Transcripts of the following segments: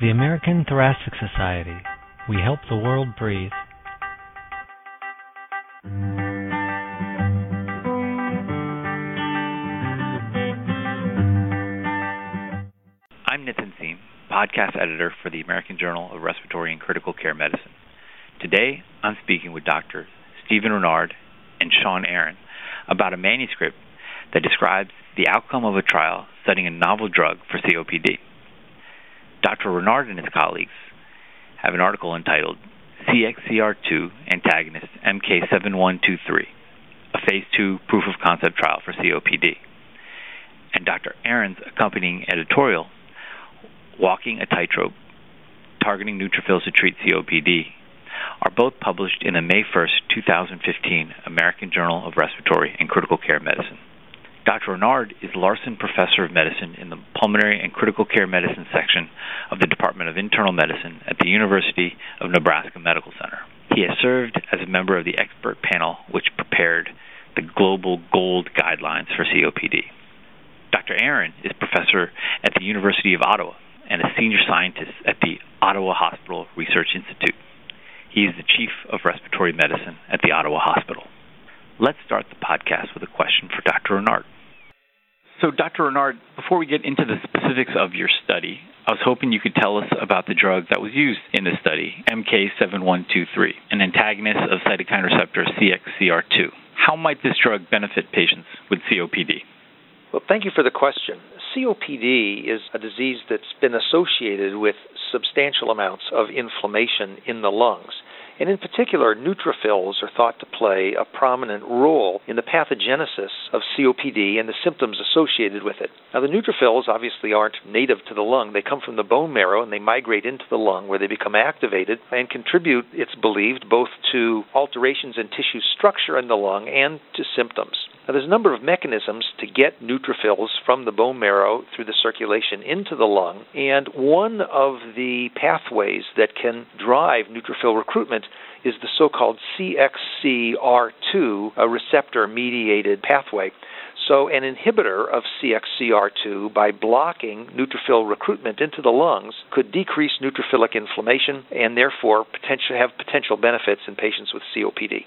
The American Thoracic Society. We help the world breathe. I'm Nitin Seam, podcast editor for the American Journal of Respiratory and Critical Care Medicine. Today, I'm speaking with Dr. Stephen Rennard and Shawn Aaron about a manuscript that describes the outcome of a trial studying a novel drug for COPD. Dr. Rennard and his colleagues have an article entitled CXCR2 Antagonist MK7123, a phase 2 proof of concept trial for COPD. And Dr. Aaron's accompanying editorial, Walking a Tightrope Targeting Neutrophils to Treat COPD, are both published in the May 1, 2015 American Journal of Respiratory and Critical Care Medicine. Dr. Rennard is Larson Professor of Medicine in the Pulmonary and Critical Care Medicine section of the Department of Internal Medicine at the University of Nebraska Medical Center. He has served as a member of the expert panel which prepared the Global Gold Guidelines for COPD. Dr. Aaron is professor at the University of Ottawa and a senior scientist at the Ottawa Hospital Research Institute. He is the chief of respiratory medicine at the Ottawa Hospital. Let's start the podcast with a question for Dr. Rennard. So, Dr. Rennard, before we get into the specifics of your study, I was hoping you could tell us about the drug that was used in this study, MK7123, an antagonist of cytokine receptor CXCR2. How might this drug benefit patients with COPD? Well, thank you for the question. COPD is a disease that's been associated with substantial amounts of inflammation in the lungs. And in particular, neutrophils are thought to play a prominent role in the pathogenesis of COPD and the symptoms associated with it. Now, the neutrophils obviously aren't native to the lung. They come from the bone marrow and they migrate into the lung where they become activated and contribute, it's believed, both to alterations in tissue structure in the lung and to symptoms. Now, there's a number of mechanisms to get neutrophils from the bone marrow through the circulation into the lung, and one of the pathways that can drive neutrophil recruitment is the so called CXCR2 a receptor mediated pathway. So, an inhibitor of CXCR2 by blocking neutrophil recruitment into the lungs could decrease neutrophilic inflammation and therefore potentially have potential benefits in patients with COPD.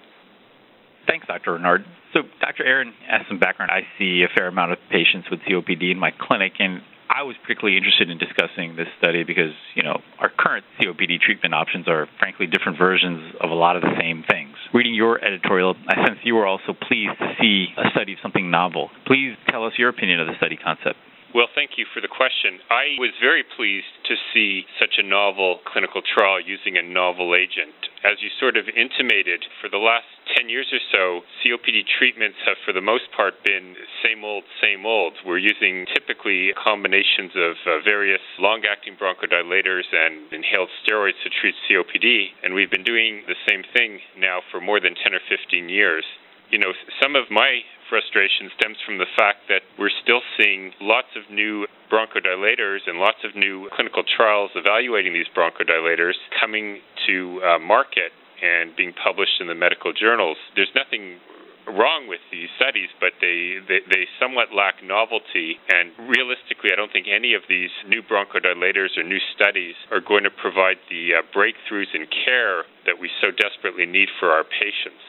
Thanks, Dr. Rennard. So, Dr. Aaron, as some background, I see a fair amount of patients with COPD in my clinic, and I was particularly interested in discussing this study because, you know, our current COPD treatment options are frankly different versions of a lot of the same things. Reading your editorial, I sense you were also pleased to see a study of something novel. Please tell us your opinion of the study concept. Well, thank you for the question. I was very pleased to see such a novel clinical trial using a novel agent. As you sort of intimated, for the last 10 years or so, COPD treatments have, for the most part, been same old, same old. We're using typically combinations of uh, various long acting bronchodilators and inhaled steroids to treat COPD, and we've been doing the same thing now for more than 10 or 15 years you know, some of my frustration stems from the fact that we're still seeing lots of new bronchodilators and lots of new clinical trials evaluating these bronchodilators coming to uh, market and being published in the medical journals. There's nothing wrong with these studies, but they, they, they somewhat lack novelty. And realistically, I don't think any of these new bronchodilators or new studies are going to provide the uh, breakthroughs in care that we so desperately need for our patients.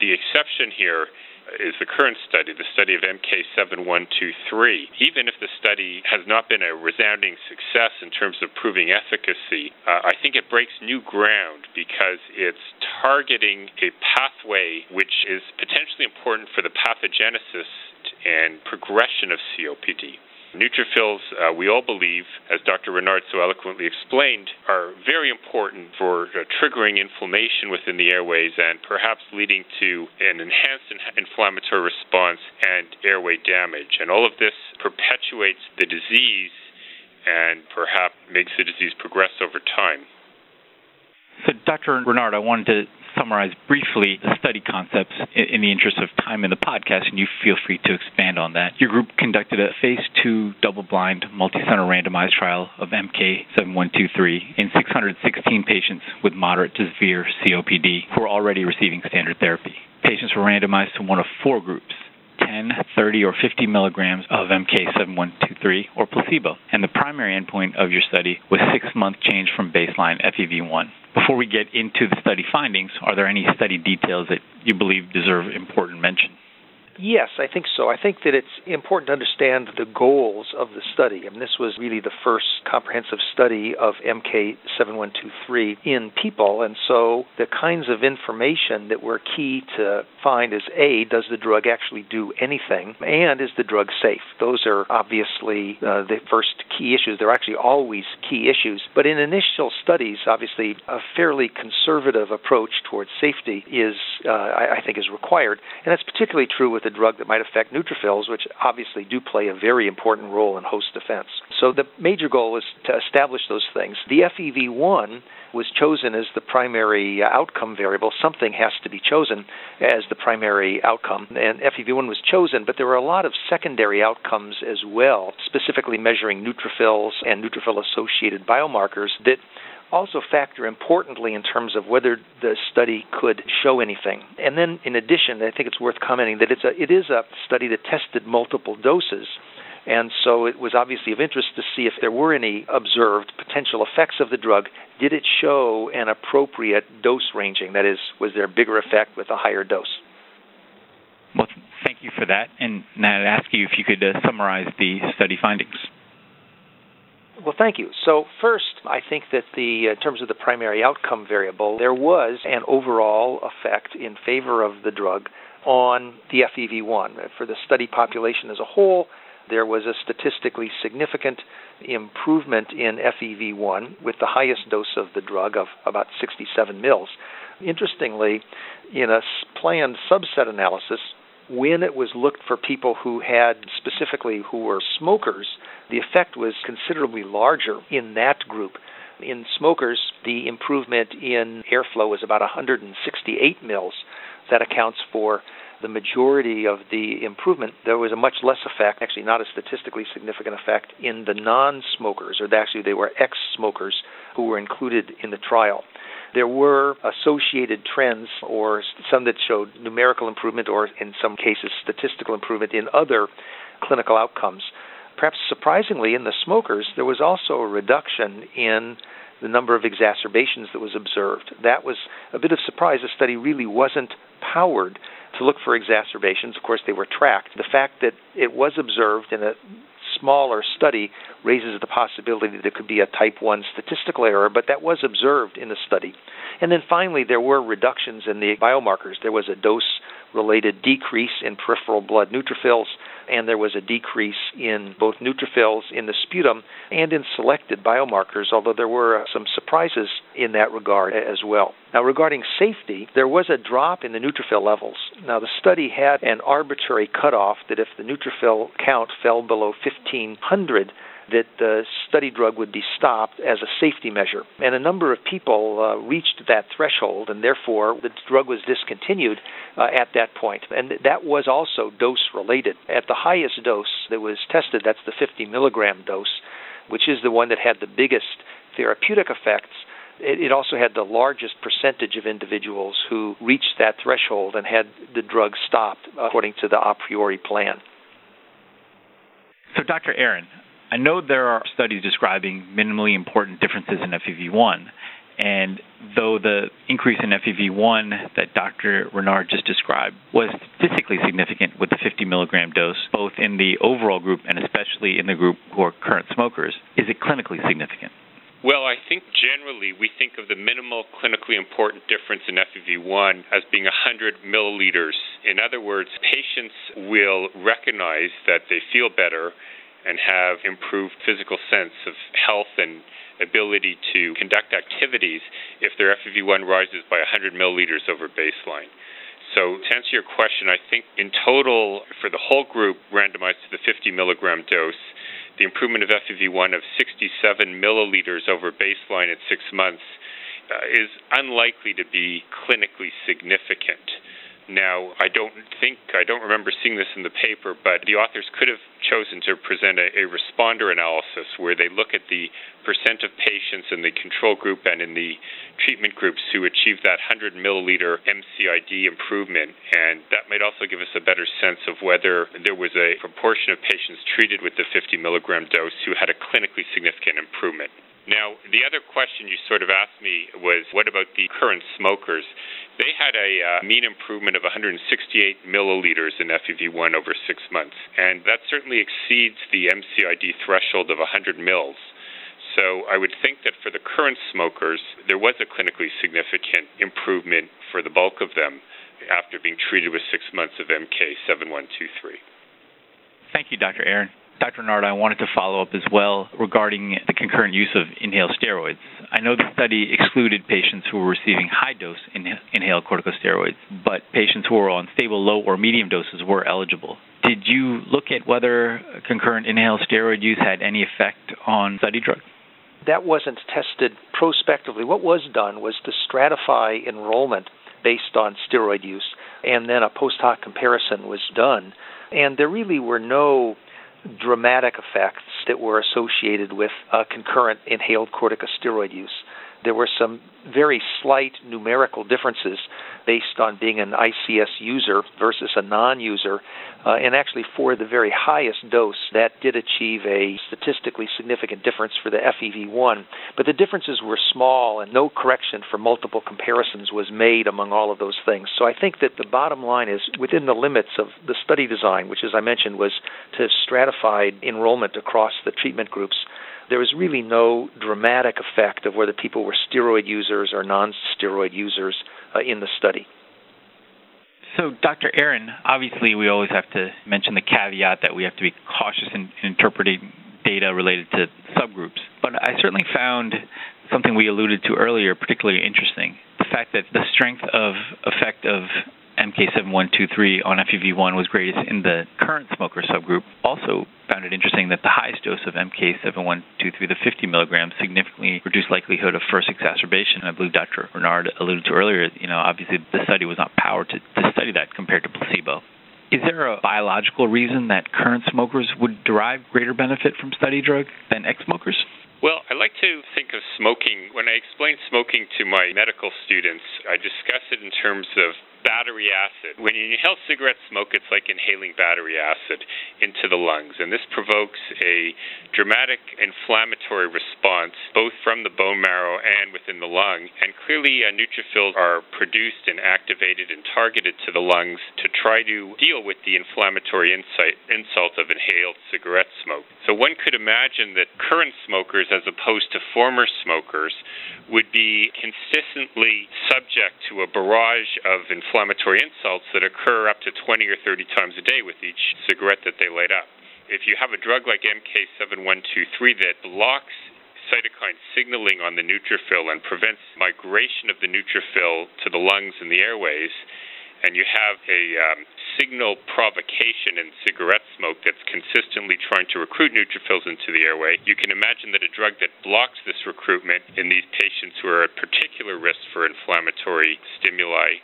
The exception here is the current study, the study of MK7123. Even if the study has not been a resounding success in terms of proving efficacy, uh, I think it breaks new ground because it's targeting a pathway which is potentially important for the pathogenesis and progression of COPD. Neutrophils, uh, we all believe, as Dr. Rennard so eloquently explained, are very important for uh, triggering inflammation within the airways and perhaps leading to an enhanced inflammatory response and airway damage. And all of this perpetuates the disease and perhaps makes the disease progress over time. So, Dr. Rennard, I wanted to summarize briefly the study concepts in the interest of time in the podcast, and you feel free to expand on that. Your group conducted a phase two double blind, multi center randomized trial of MK7123 in 616 patients with moderate to severe COPD who are already receiving standard therapy. Patients were randomized to one of four groups 10, 30, or 50 milligrams of MK7123 or placebo. And the primary endpoint of your study was six month change from baseline FEV1. Before we get into the study findings, are there any study details that you believe deserve important mention? Yes, I think so. I think that it's important to understand the goals of the study. I mean, this was really the first comprehensive study of MK7123 in people, and so the kinds of information that were key to find is A, does the drug actually do anything, and is the drug safe? Those are obviously uh, the first key issues. They're actually always key issues. But in initial studies, obviously, a fairly conservative approach towards safety is, uh, I, I think, is required, and that's particularly true with a drug that might affect neutrophils, which obviously do play a very important role in host defense. So the major goal is to establish those things. The FEV1 was chosen as the primary uh, outcome variable. Something has to be chosen as the primary outcome, and FEV1 was chosen, but there were a lot of secondary outcomes as well, specifically measuring neutrophils and neutrophil associated biomarkers that also factor importantly in terms of whether the study could show anything. And then, in addition, I think it's worth commenting that it's a, it is a study that tested multiple doses. And so it was obviously of interest to see if there were any observed potential effects of the drug. Did it show an appropriate dose ranging? That is, was there a bigger effect with a higher dose? Well, thank you for that. And now I'd ask you if you could uh, summarize the study findings. Well, thank you. So, first, I think that the in terms of the primary outcome variable, there was an overall effect in favor of the drug on the FEV1 for the study population as a whole. There was a statistically significant improvement in FEV1 with the highest dose of the drug of about 67 mils. Interestingly, in a planned subset analysis, when it was looked for people who had specifically who were smokers, the effect was considerably larger in that group. In smokers, the improvement in airflow was about 168 mils. That accounts for the majority of the improvement. There was a much less effect, actually not a statistically significant effect, in the non smokers, or actually they were ex smokers who were included in the trial there were associated trends or some that showed numerical improvement or in some cases statistical improvement in other clinical outcomes. Perhaps surprisingly, in the smokers, there was also a reduction in the number of exacerbations that was observed. That was a bit of surprise. The study really wasn't powered to look for exacerbations. Of course, they were tracked. The fact that it was observed in a smaller study raises the possibility that there could be a type 1 statistical error, but that was observed in the study. And then finally, there were reductions in the biomarkers. There was a dose related decrease in peripheral blood neutrophils, and there was a decrease in both neutrophils in the sputum and in selected biomarkers, although there were uh, some surprises in that regard as well. Now, regarding safety, there was a drop in the neutrophil levels. Now, the study had an arbitrary cutoff that if the neutrophil count fell below 1500, that the study drug would be stopped as a safety measure. And a number of people uh, reached that threshold, and therefore the drug was discontinued uh, at that point. And that was also dose related. At the highest dose that was tested, that's the 50 milligram dose, which is the one that had the biggest therapeutic effects it also had the largest percentage of individuals who reached that threshold and had the drug stopped according to the a priori plan. So, Dr. Aaron, I know there are studies describing minimally important differences in FEV1, and though the increase in FEV1 that Dr. Rennard just described was statistically significant with the 50 milligram dose, both in the overall group and especially in the group who are current smokers, is it clinically significant? Well, I think generally we think of the minimal clinically important difference in FEV1 as being 100 milliliters. In other words, patients will recognize that they feel better and have improved physical sense of health and ability to conduct activities if their FEV1 rises by 100 milliliters over baseline. So, to answer your question, I think in total, for the whole group randomized to the 50 milligram dose, the improvement of FEV1 of 67 milliliters over baseline at six months uh, is unlikely to be clinically significant. Now, I don't think, I don't remember seeing this in the paper, but the authors could have chosen to present a, a, responder analysis where they look at the percent of patients in the control group and in the treatment groups who achieved that 100 milliliter MCID improvement. And that might also give us a better sense of whether there was a proportion of patients treated with the 50 milligram dose who had a clinically significant improvement. Now, the other question you sort of asked me was what about the current smokers? They had a uh, mean improvement of 168 milliliters in FEV1 over six months, and that certainly exceeds the MCID threshold of 100 mils. So I would think that for the current smokers, there was a clinically significant improvement for the bulk of them after being treated with six months of MK7123. Thank you, Dr. Aaron. Dr. Rennard, I wanted to follow up as well regarding the concurrent use of inhaled steroids. I know the study excluded patients who were receiving high dose inhaled corticosteroids, but patients who were on stable low or medium doses were eligible. Did you look at whether concurrent inhaled steroid use had any effect on study drug? That wasn't tested prospectively. What was done was to stratify enrollment based on steroid use, and then a post hoc comparison was done. And there really were no dramatic effects that were associated with uh, concurrent inhaled corticosteroid use. There were some very slight numerical differences based on being an ICS user versus a non user. Uh, and actually, for the very highest dose, that did achieve a statistically significant difference for the FEV1. But the differences were small, and no correction for multiple comparisons was made among all of those things. So I think that the bottom line is within the limits of the study design, which, as I mentioned, was to stratify enrollment across the treatment groups there was really no dramatic effect of whether people were steroid users or non steroid users uh, in the study. So, Dr. Aaron, obviously, we always have to mention the caveat that we have to be cautious in, in interpreting data related to subgroups. But I certainly found something we alluded to earlier particularly interesting the fact that the strength of effect of MK7123 on FEV1 was greatest in the current smoker subgroup. Also found it interesting that the highest dose of MK7123, the 50 milligrams, significantly reduced likelihood of first exacerbation. I believe Dr. Rennard alluded to earlier, you know, obviously the study was not powered to, to study that compared to placebo. Is there a biological reason that current smokers would derive greater benefit from study drug than ex-smokers? Well, I like to think of smoking. When I explain smoking to my medical students, I discuss it in terms of battery acid. When you inhale cigarette smoke, it's like inhaling battery acid into the lungs, and this provokes a dramatic inflammatory response both from the bone marrow and within the lung. And clearly, uh, neutrophils are produced and activated and targeted to the lungs to try to deal with the inflammatory insight, insult of inhaled cigarette smoke. So one could imagine that current smokers, as opposed to former smokers, would be consistently subject to a barrage of inflammatory inflammatory insults that occur up to 20 or 30 times a day with each cigarette that they light up. If you have a drug like MK7123 that blocks cytokine signaling on the neutrophil and prevents migration of the neutrophil to the lungs and the airways, and you have a um, signal provocation in cigarette smoke that's consistently trying to recruit neutrophils into the airway, you can imagine that a drug that blocks this recruitment in these patients who are at particular risk for inflammatory stimuli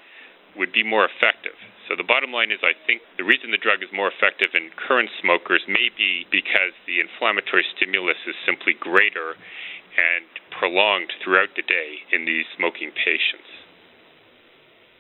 would be more effective. So the bottom line is I think the reason the drug is more effective in current smokers may be because the inflammatory stimulus is simply greater and prolonged throughout the day in these smoking patients.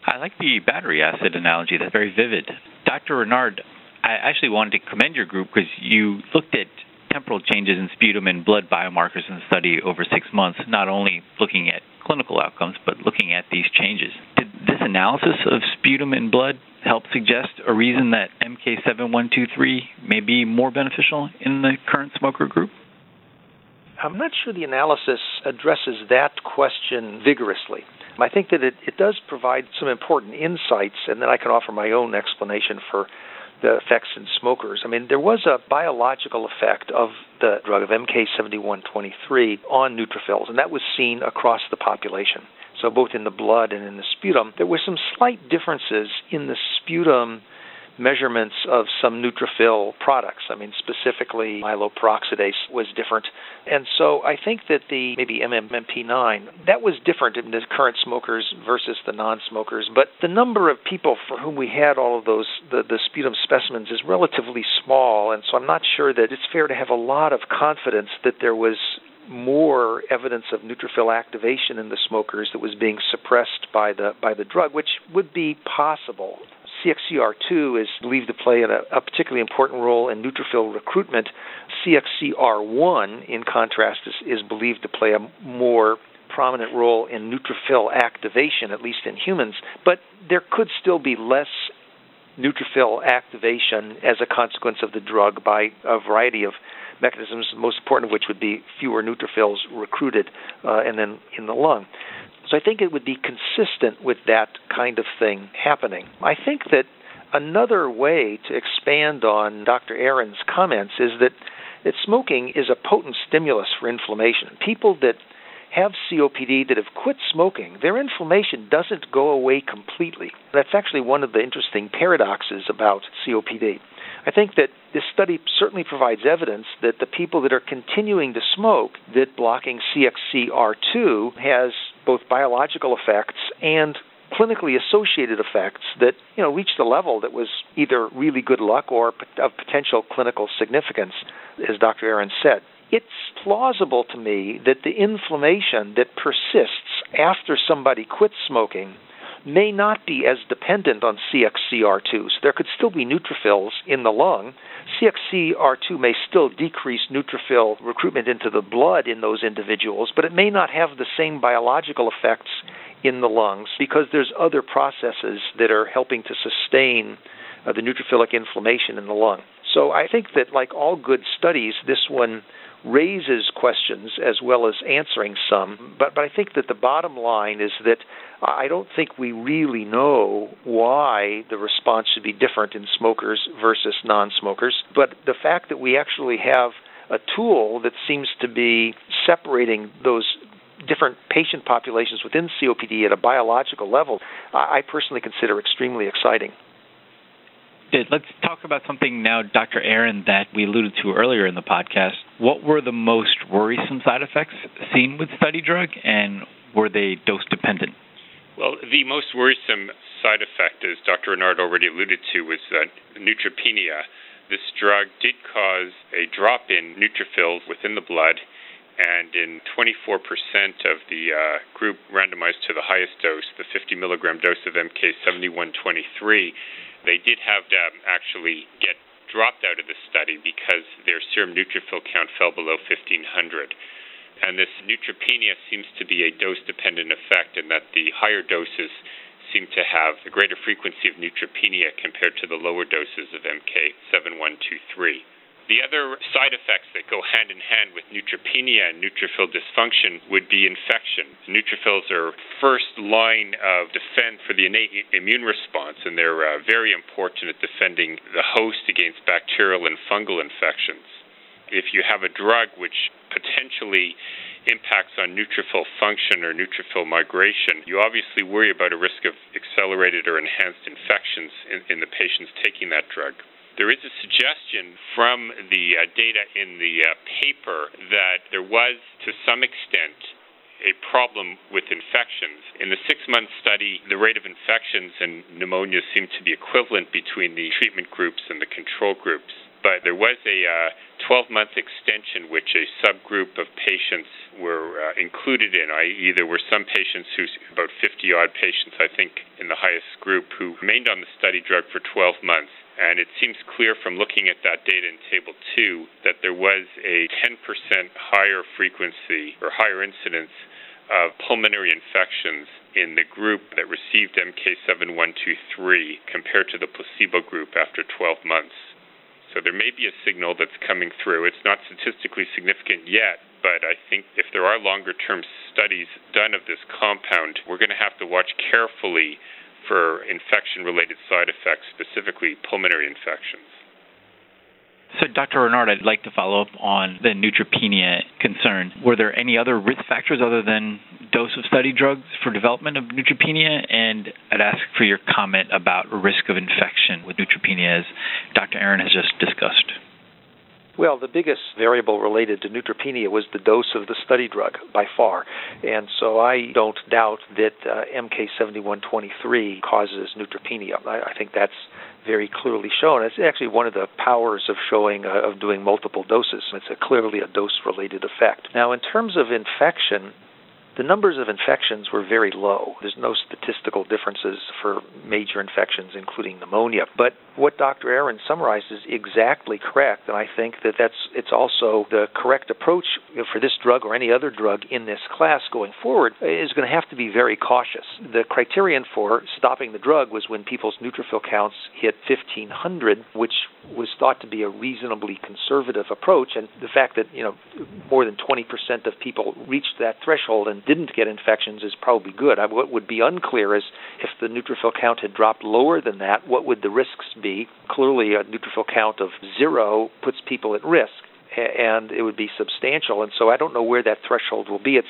I like the battery acid analogy. That's very vivid. Dr. Rennard, I actually wanted to commend your group because you looked at temporal changes in sputum and blood biomarkers in the study over six months, not only looking at clinical outcomes, but looking at these changes. Did this analysis of sputum and blood help suggest a reason that MK7123 may be more beneficial in the current smoker group? I'm not sure the analysis addresses that question vigorously. I think that it, it does provide some important insights, and then I can offer my own explanation for the effects in smokers. I mean, there was a biological effect of the drug of MK7123 on neutrophils, and that was seen across the population. So, both in the blood and in the sputum, there were some slight differences in the sputum measurements of some neutrophil products. I mean, specifically myeloperoxidase was different. And so I think that the maybe MMP9, that was different in the current smokers versus the non smokers. But the number of people for whom we had all of those, the, the sputum specimens, is relatively small. And so I'm not sure that it's fair to have a lot of confidence that there was more evidence of neutrophil activation in the smokers that was being suppressed by the by the drug, which would be possible. CXCR2 is believed to play a, a particularly important role in neutrophil recruitment. CXCR1, in contrast, is, is believed to play a more prominent role in neutrophil activation, at least in humans. But there could still be less neutrophil activation as a consequence of the drug by a variety of mechanisms, most important of which would be fewer neutrophils recruited uh, and then in the lung. So I think it would be consistent with that kind of thing happening. I think that another way to expand on Dr. Aaron's comments is that, that smoking is a potent stimulus for inflammation. People that have COPD that have quit smoking, their inflammation doesn't go away completely. That's actually one of the interesting paradoxes about COPD. I think that this study certainly provides evidence that the people that are continuing to smoke, that blocking CXCR2 has both biological effects and clinically associated effects that you know reached a level that was either really good luck or of potential clinical significance, as Dr. Aaron said. It's plausible to me that the inflammation that persists after somebody quits smoking may not be as dependent on CXCR2. So there could still be neutrophils in the lung. CXCR2 may still decrease neutrophil recruitment into the blood in those individuals, but it may not have the same biological effects in the lungs because there's other processes that are helping to sustain uh, the neutrophilic inflammation in the lung. So I think that, like all good studies, this one raises questions as well as answering some. But, but I think that the bottom line is that I don't think we really know why the response should be different in smokers versus non smokers. But the fact that we actually have a tool that seems to be separating those different patient populations within COPD at a biological level, I personally consider extremely exciting. Let's talk about something now, Dr. Aaron, that we alluded to earlier in the podcast. What were the most worrisome side effects seen with study drug, and were they dose dependent? Well, the most worrisome side effect, as Dr. Rennard already alluded to, was neutropenia. This drug did cause a drop in neutrophils within the blood, and in 24% of the uh, group randomized to the highest dose, the 50 milligram dose of MK7123, they did have to actually get dropped out of the study because their serum neutrophil count fell below 1500. And this neutropenia seems to be a dose dependent effect, in that the higher doses seem to have a greater frequency of neutropenia compared to the lower doses of MK7123. The other side effects that go hand in hand with neutropenia and neutrophil dysfunction would be infection. Neutrophils are first line of defense for the innate immune response, and they're uh, very important at defending the host against bacterial and fungal infections. If you have a drug which potentially impacts on neutrophil function or neutrophil migration, you obviously worry about a risk of accelerated or enhanced infections in, in the patients taking that drug. There is a suggestion from the uh, data in the uh, paper that there was, to some extent, a problem with infections. In the six month study, the rate of infections and pneumonia seemed to be equivalent between the treatment groups and the control groups. But there was a 12 uh, month extension, which a subgroup of patients were uh, included in. I.e., there were some patients who, about 50 odd patients, I think, in the highest group, who remained on the study drug for 12 months and it seems clear from looking at that data in Table 2 that there was a 10% higher frequency or higher incidence of pulmonary infections in the group that received MK7123 compared to the placebo group after 12 months. So there may be a signal that's coming through. It's not statistically significant yet, but I think if there are longer term studies done of this compound, we're going to have to watch carefully for infection related side effects, specifically pulmonary infections. So, Dr. Rennard, I'd like to follow up on the neutropenia concern. Were there any other risk factors other than dose of study drugs for development of neutropenia, and I'd ask for your comment about risk of infection with neutropenia, as Dr. Aaron has just discussed. Well, the biggest variable related to neutropenia was the dose of the study drug by far. And so I don't doubt that uh, MK7123 causes neutropenia. I, I, think that's very clearly shown. It's actually one of the powers of showing uh, of doing multiple doses. It's a, clearly a dose related effect. Now, in terms of infection, the numbers of infections were very low. There's no statistical differences for major infections, including pneumonia. But what Dr. Aaron summarized is exactly correct, and I think that that's it's also the correct approach for this drug or any other drug in this class going forward is going to have to be very cautious. The criterion for stopping the drug was when people's neutrophil counts hit 1500, which was thought to be a reasonably conservative approach, and the fact that you know more than 20% of people reached that threshold and didn't get infections is probably good. What would be unclear is if the neutrophil count had dropped lower than that, what would the risks be? Clearly, a neutrophil count of zero puts people at risk and it would be substantial. And so I don't know where that threshold will be. It's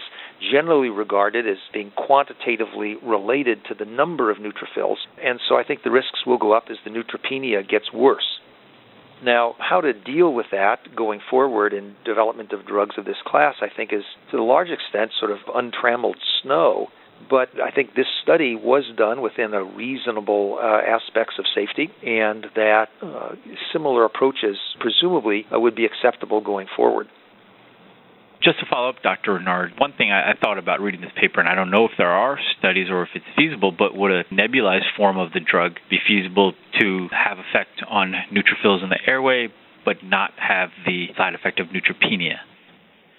generally regarded as being quantitatively related to the number of neutrophils, and so I think the risks will go up as the neutropenia gets worse. Now, how to deal with that going forward in development of drugs of this class, I think, is to a large extent sort of untrammeled snow. But I think this study was done within a reasonable uh, aspects of safety, and that uh, similar approaches presumably uh, would be acceptable going forward. Just to follow up, Dr. Rennard, one thing I, I, thought about reading this paper, and I don't know if there are studies or if it's feasible, but would a nebulized form of the drug be feasible to have effect on neutrophils in the airway, but not have the side effect of neutropenia?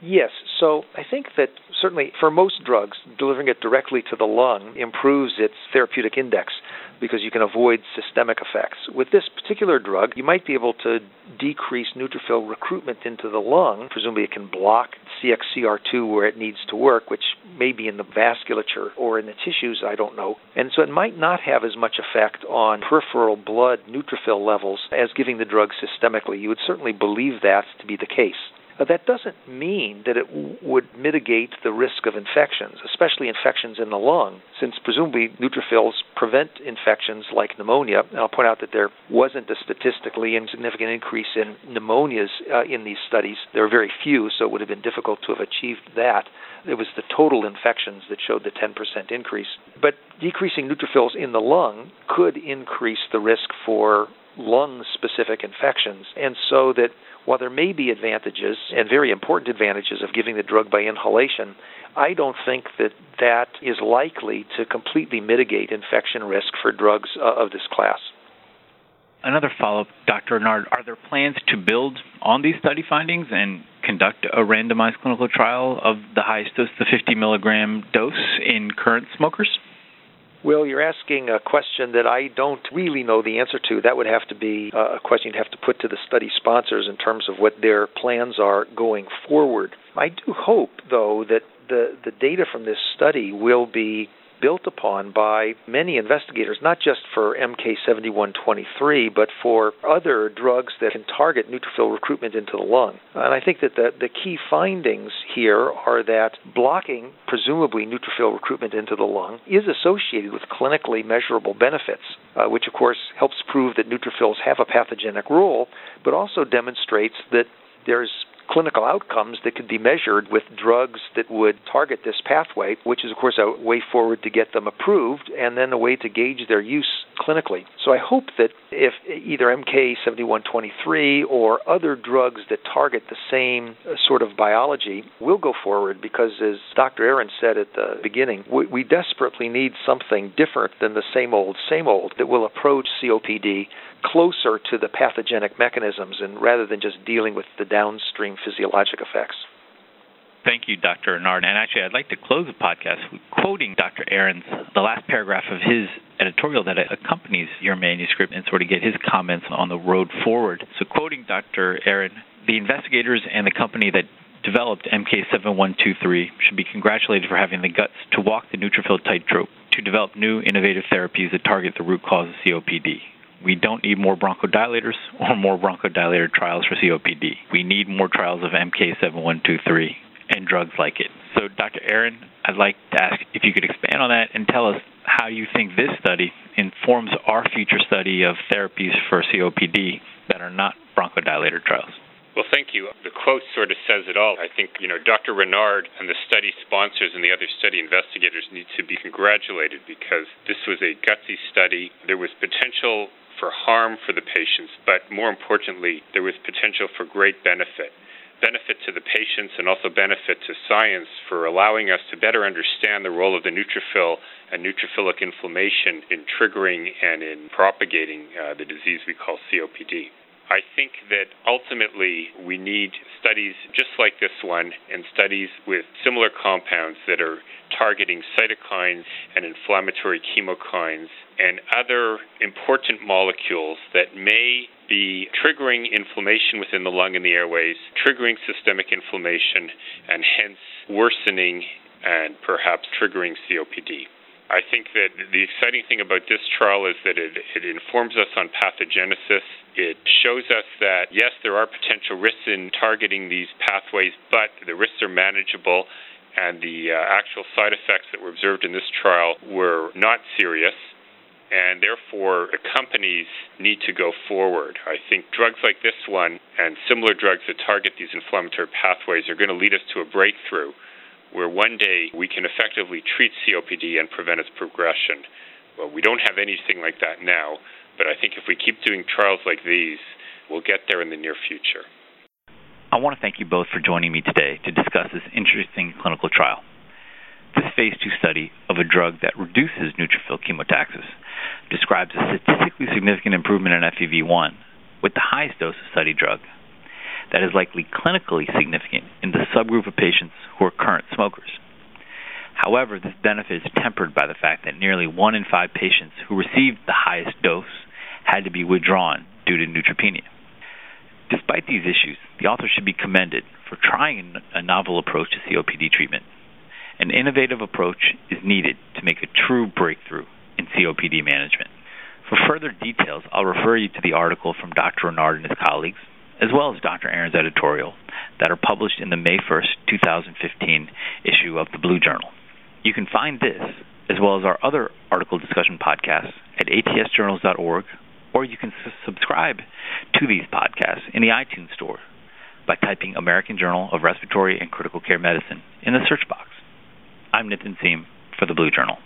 Yes. So I think that certainly for most drugs, delivering it directly to the lung improves its therapeutic index because you can avoid systemic effects. With this particular drug, you might be able to decrease neutrophil recruitment into the lung. Presumably, it can block CXCR2 where it needs to work, which may be in the vasculature or in the tissues, I don't know. And so it might not have as much effect on peripheral blood neutrophil levels as giving the drug systemically. You would certainly believe that to be the case. But that doesn't mean that it w- would mitigate the risk of infections, especially infections in the lung, since presumably neutrophils prevent infections like pneumonia. And I'll point out that there wasn't a statistically insignificant increase in pneumonias uh, in these studies. There were very few, so it would have been difficult to have achieved that. It was the total infections that showed the 10% increase. But decreasing neutrophils in the lung could increase the risk for lung specific infections. And so that while there may be advantages and very important advantages of giving the drug by inhalation, I don't think that that is likely to completely mitigate infection risk for drugs uh, of this class. Another follow up, Dr. Rennard, are there plans to build on these study findings and conduct a randomized clinical trial of the highest dose, the 50 milligram dose, in current smokers? Well, you're asking a question that I don't really know the answer to. That would have to be uh, a question you'd have to put to the study sponsors in terms of what their plans are going forward. I do hope, though, that the, the data from this study will be built upon by many investigators, not just for MK7123, but for other drugs that can target neutrophil recruitment into the lung. And I think that the, the key findings here are that blocking, presumably, neutrophil recruitment into the lung is associated with clinically measurable benefits, uh, which, of course, helps prove that neutrophils have a pathogenic role, but also demonstrates that there's clinical outcomes that could be measured with drugs that would target this pathway, which is, of course, a way forward to get them approved and then a way to gauge their use clinically. So I hope that if either MK7123 or other drugs that target the same uh, sort of biology will go forward because, as Dr. Aaron said at the beginning, we, we desperately need something different than the same old, same old that will approach COPD closer to the pathogenic mechanisms and rather than just dealing with the downstream physiologic effects. Thank you, Dr. Rennard. And actually, I'd like to close the podcast quoting Dr. Aaron's, the last paragraph of his editorial that accompanies your manuscript and sort of get his comments on the road forward. So, quoting Dr. Aaron, the investigators and the company that developed MK7123 should be congratulated for having the guts to walk the neutrophil tightrope to develop new innovative therapies that target the root cause of COPD. We don't need more bronchodilators or more bronchodilator trials for COPD. We need more trials of MK7123 and drugs like it. So Dr. Aaron, I'd like to ask if you could expand on that and tell us how you think this study informs our future study of therapies for COPD that are not bronchodilator trials. Well, thank you. The quote sort of says it all. I think, you know, Dr. Rennard and the study sponsors and the other study investigators need to be congratulated because this was a gutsy study. There was potential for harm for the patients, but more importantly, there was potential for great benefit. Benefit to the patients and also benefit to science for allowing us to better understand the role of the neutrophil and neutrophilic inflammation in triggering and in propagating uh, the disease we call COPD. I think that ultimately we need studies just like this one and studies with similar compounds that are targeting cytokines and inflammatory chemokines and other important molecules that may be triggering inflammation within the lung and the airways, triggering systemic inflammation, and hence worsening and perhaps triggering COPD. I think that the exciting thing about this trial is that it, it informs us on pathogenesis. It shows us that, yes, there are potential risks in targeting these pathways, but the risks are manageable, and the uh, actual side effects that were observed in this trial were not serious and therefore companies need to go forward. I think drugs like this one and similar drugs that target these inflammatory pathways are going to lead us to a breakthrough where one day we can effectively treat COPD and prevent its progression. Well, we don't have anything like that now, but I think if we keep doing trials like these, we'll get there in the near future. I want to thank you both for joining me today to discuss this interesting clinical trial. This phase 2 study of a drug that reduces neutrophil chemotaxis describes a statistically significant improvement in FEV1 with the highest dose of study drug that is likely clinically significant in the subgroup of patients who are current smokers. However, this benefit is tempered by the fact that nearly one in five patients who received the highest dose had to be withdrawn due to neutropenia. Despite these issues, the author should be commended for trying a novel approach to COPD treatment. An innovative approach is needed to make a true breakthrough in COPD management. For further details, I'll refer you to the article from Dr. Rennard and his colleagues as well as Dr. Aaron's editorial, that are published in the May 1st, 2015 issue of the Blue Journal. You can find this, as well as our other article discussion podcasts, at atsjournals.org, or you can subscribe to these podcasts in the iTunes Store by typing American Journal of Respiratory and Critical Care Medicine in the search box. I'm Nitin Seam for the Blue Journal.